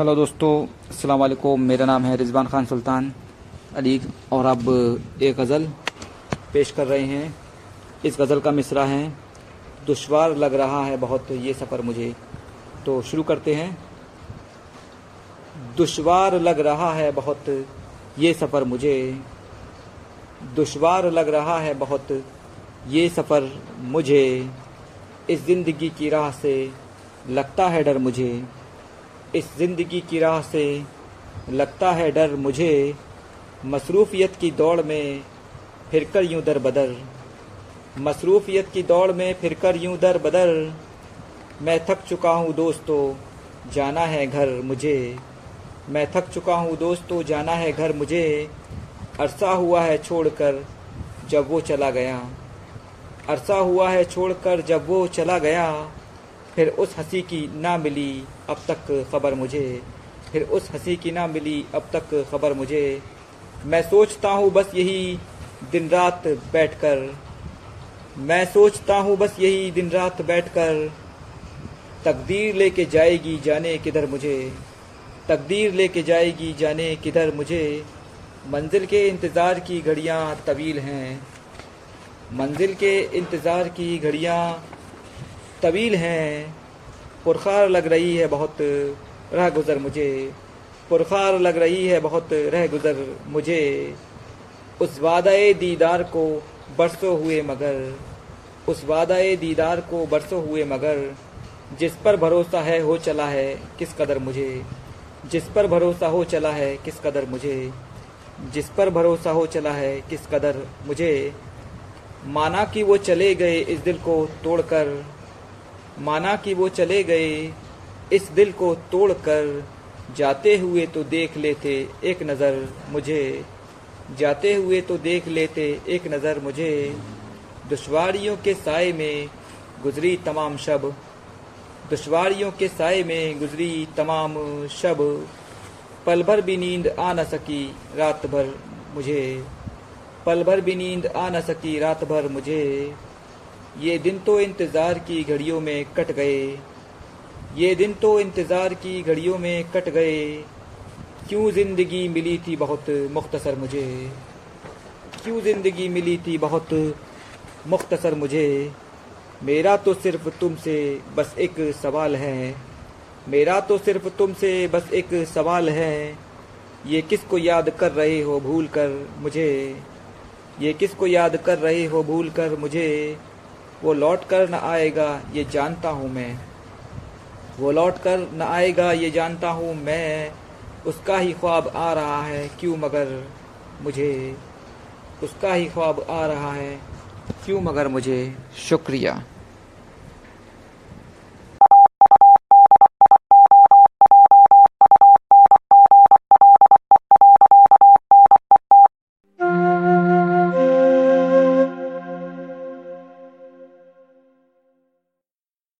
Hello दोस्तों, अस्सलाम वालेकुम। मेरा नाम है रिजवान खान सुल्तान अली और अब एक गज़ल पेश कर रहे हैं। इस गज़ल का मिसरा है, दुश्वार लग रहा है बहुत, ये सफ़र मुझे। तो शुरू करते हैं। दुश्वार लग रहा है बहुत, ये सफ़र मुझे। दुश्वार लग रहा है बहुत, ये सफ़र मुझे। इस ज़िंदगी की राह से लगता है डर मुझे। इस ज़िंदगी की राह से लगता है डर मुझे। मसरूफ़ियत की दौड़ में फिर कर यूँ दर बदर। मसरूफ़ियत की दौड़ में फिर कर यूँ दर बदर। मैं थक चुका हूँ दोस्तों, जाना है घर मुझे। मैं थक चुका हूँ दोस्तों, जाना है घर मुझे। अरसा हुआ है छोड़कर जब वो चला गया। अरसा हुआ है छोड़कर जब वो चला गया। फिर उस हँसी की ना मिली अब तक खबर मुझे। फिर उस हँसी की ना मिली अब तक खबर मुझे। मैं सोचता हूँ बस यही दिन रात बैठकर। मैं सोचता हूँ बस यही दिन रात बैठकर। तकदीर लेके जाएगी जाने किधर मुझे। तकदीर लेके जाएगी जाने किधर मुझे। मंजिल के इंतज़ार की घड़ियाँ तवील हैं। मंजिल के इंतज़ार की घड़ियाँ तवील हैं। पुरखार लग रही है बहुत, रह गुज़र मुझे। पुरखार लग रही है बहुत, रह गुज़र मुझे। उस वादा दीदार को बरसों हुए मगर, उस वादा दीदार को बरसों हुए मगर, जिस पर भरोसा है हो चला है किस कदर मुझे। जिस पर भरोसा हो चला है किस कदर मुझे। जिस पर भरोसा हो चला है किस कदर मुझे। माना कि वो चले गए इस दिल को तोड़कर माना कि वो चले गए। इस दिल को तोड़कर जाते हुए तो देख लेते एक नज़र मुझे। जाते हुए तो देख लेते एक नज़र मुझे। दुश्वारियों के साय में गुजरी तमाम शब। दुश्वारियों के साय में गुजरी तमाम शब। पल भर भी नींद आ न सकी रात भर मुझे। पल भर भी नींद आ न सकी रात भर मुझे। ये दिन तो इंतज़ार की घड़ियों में कट गए। ये दिन तो इंतज़ार की घड़ियों में कट गए। क्यों ज़िंदगी मिली थी बहुत मुख्तसर मुझे? क्यों ज़िंदगी मिली थी बहुत मुख्तसर मुझे? मेरा तो सिर्फ़ तुमसे बस एक सवाल है। मेरा तो सिर्फ़ तुमसे बस एक सवाल है। ये किसको याद कर रहे हो भूल कर मुझे? ये किसको याद कर रहे हो भूल कर मुझे? वो लौट कर न आएगा, ये जानता हूँ मैं। वो लौट कर न आएगा, ये जानता हूँ मैं। उसका ही ख्वाब आ रहा है, क्यों मगर मुझे? उसका ही ख्वाब आ रहा है, क्यों मगर मुझे? शुक्रिया।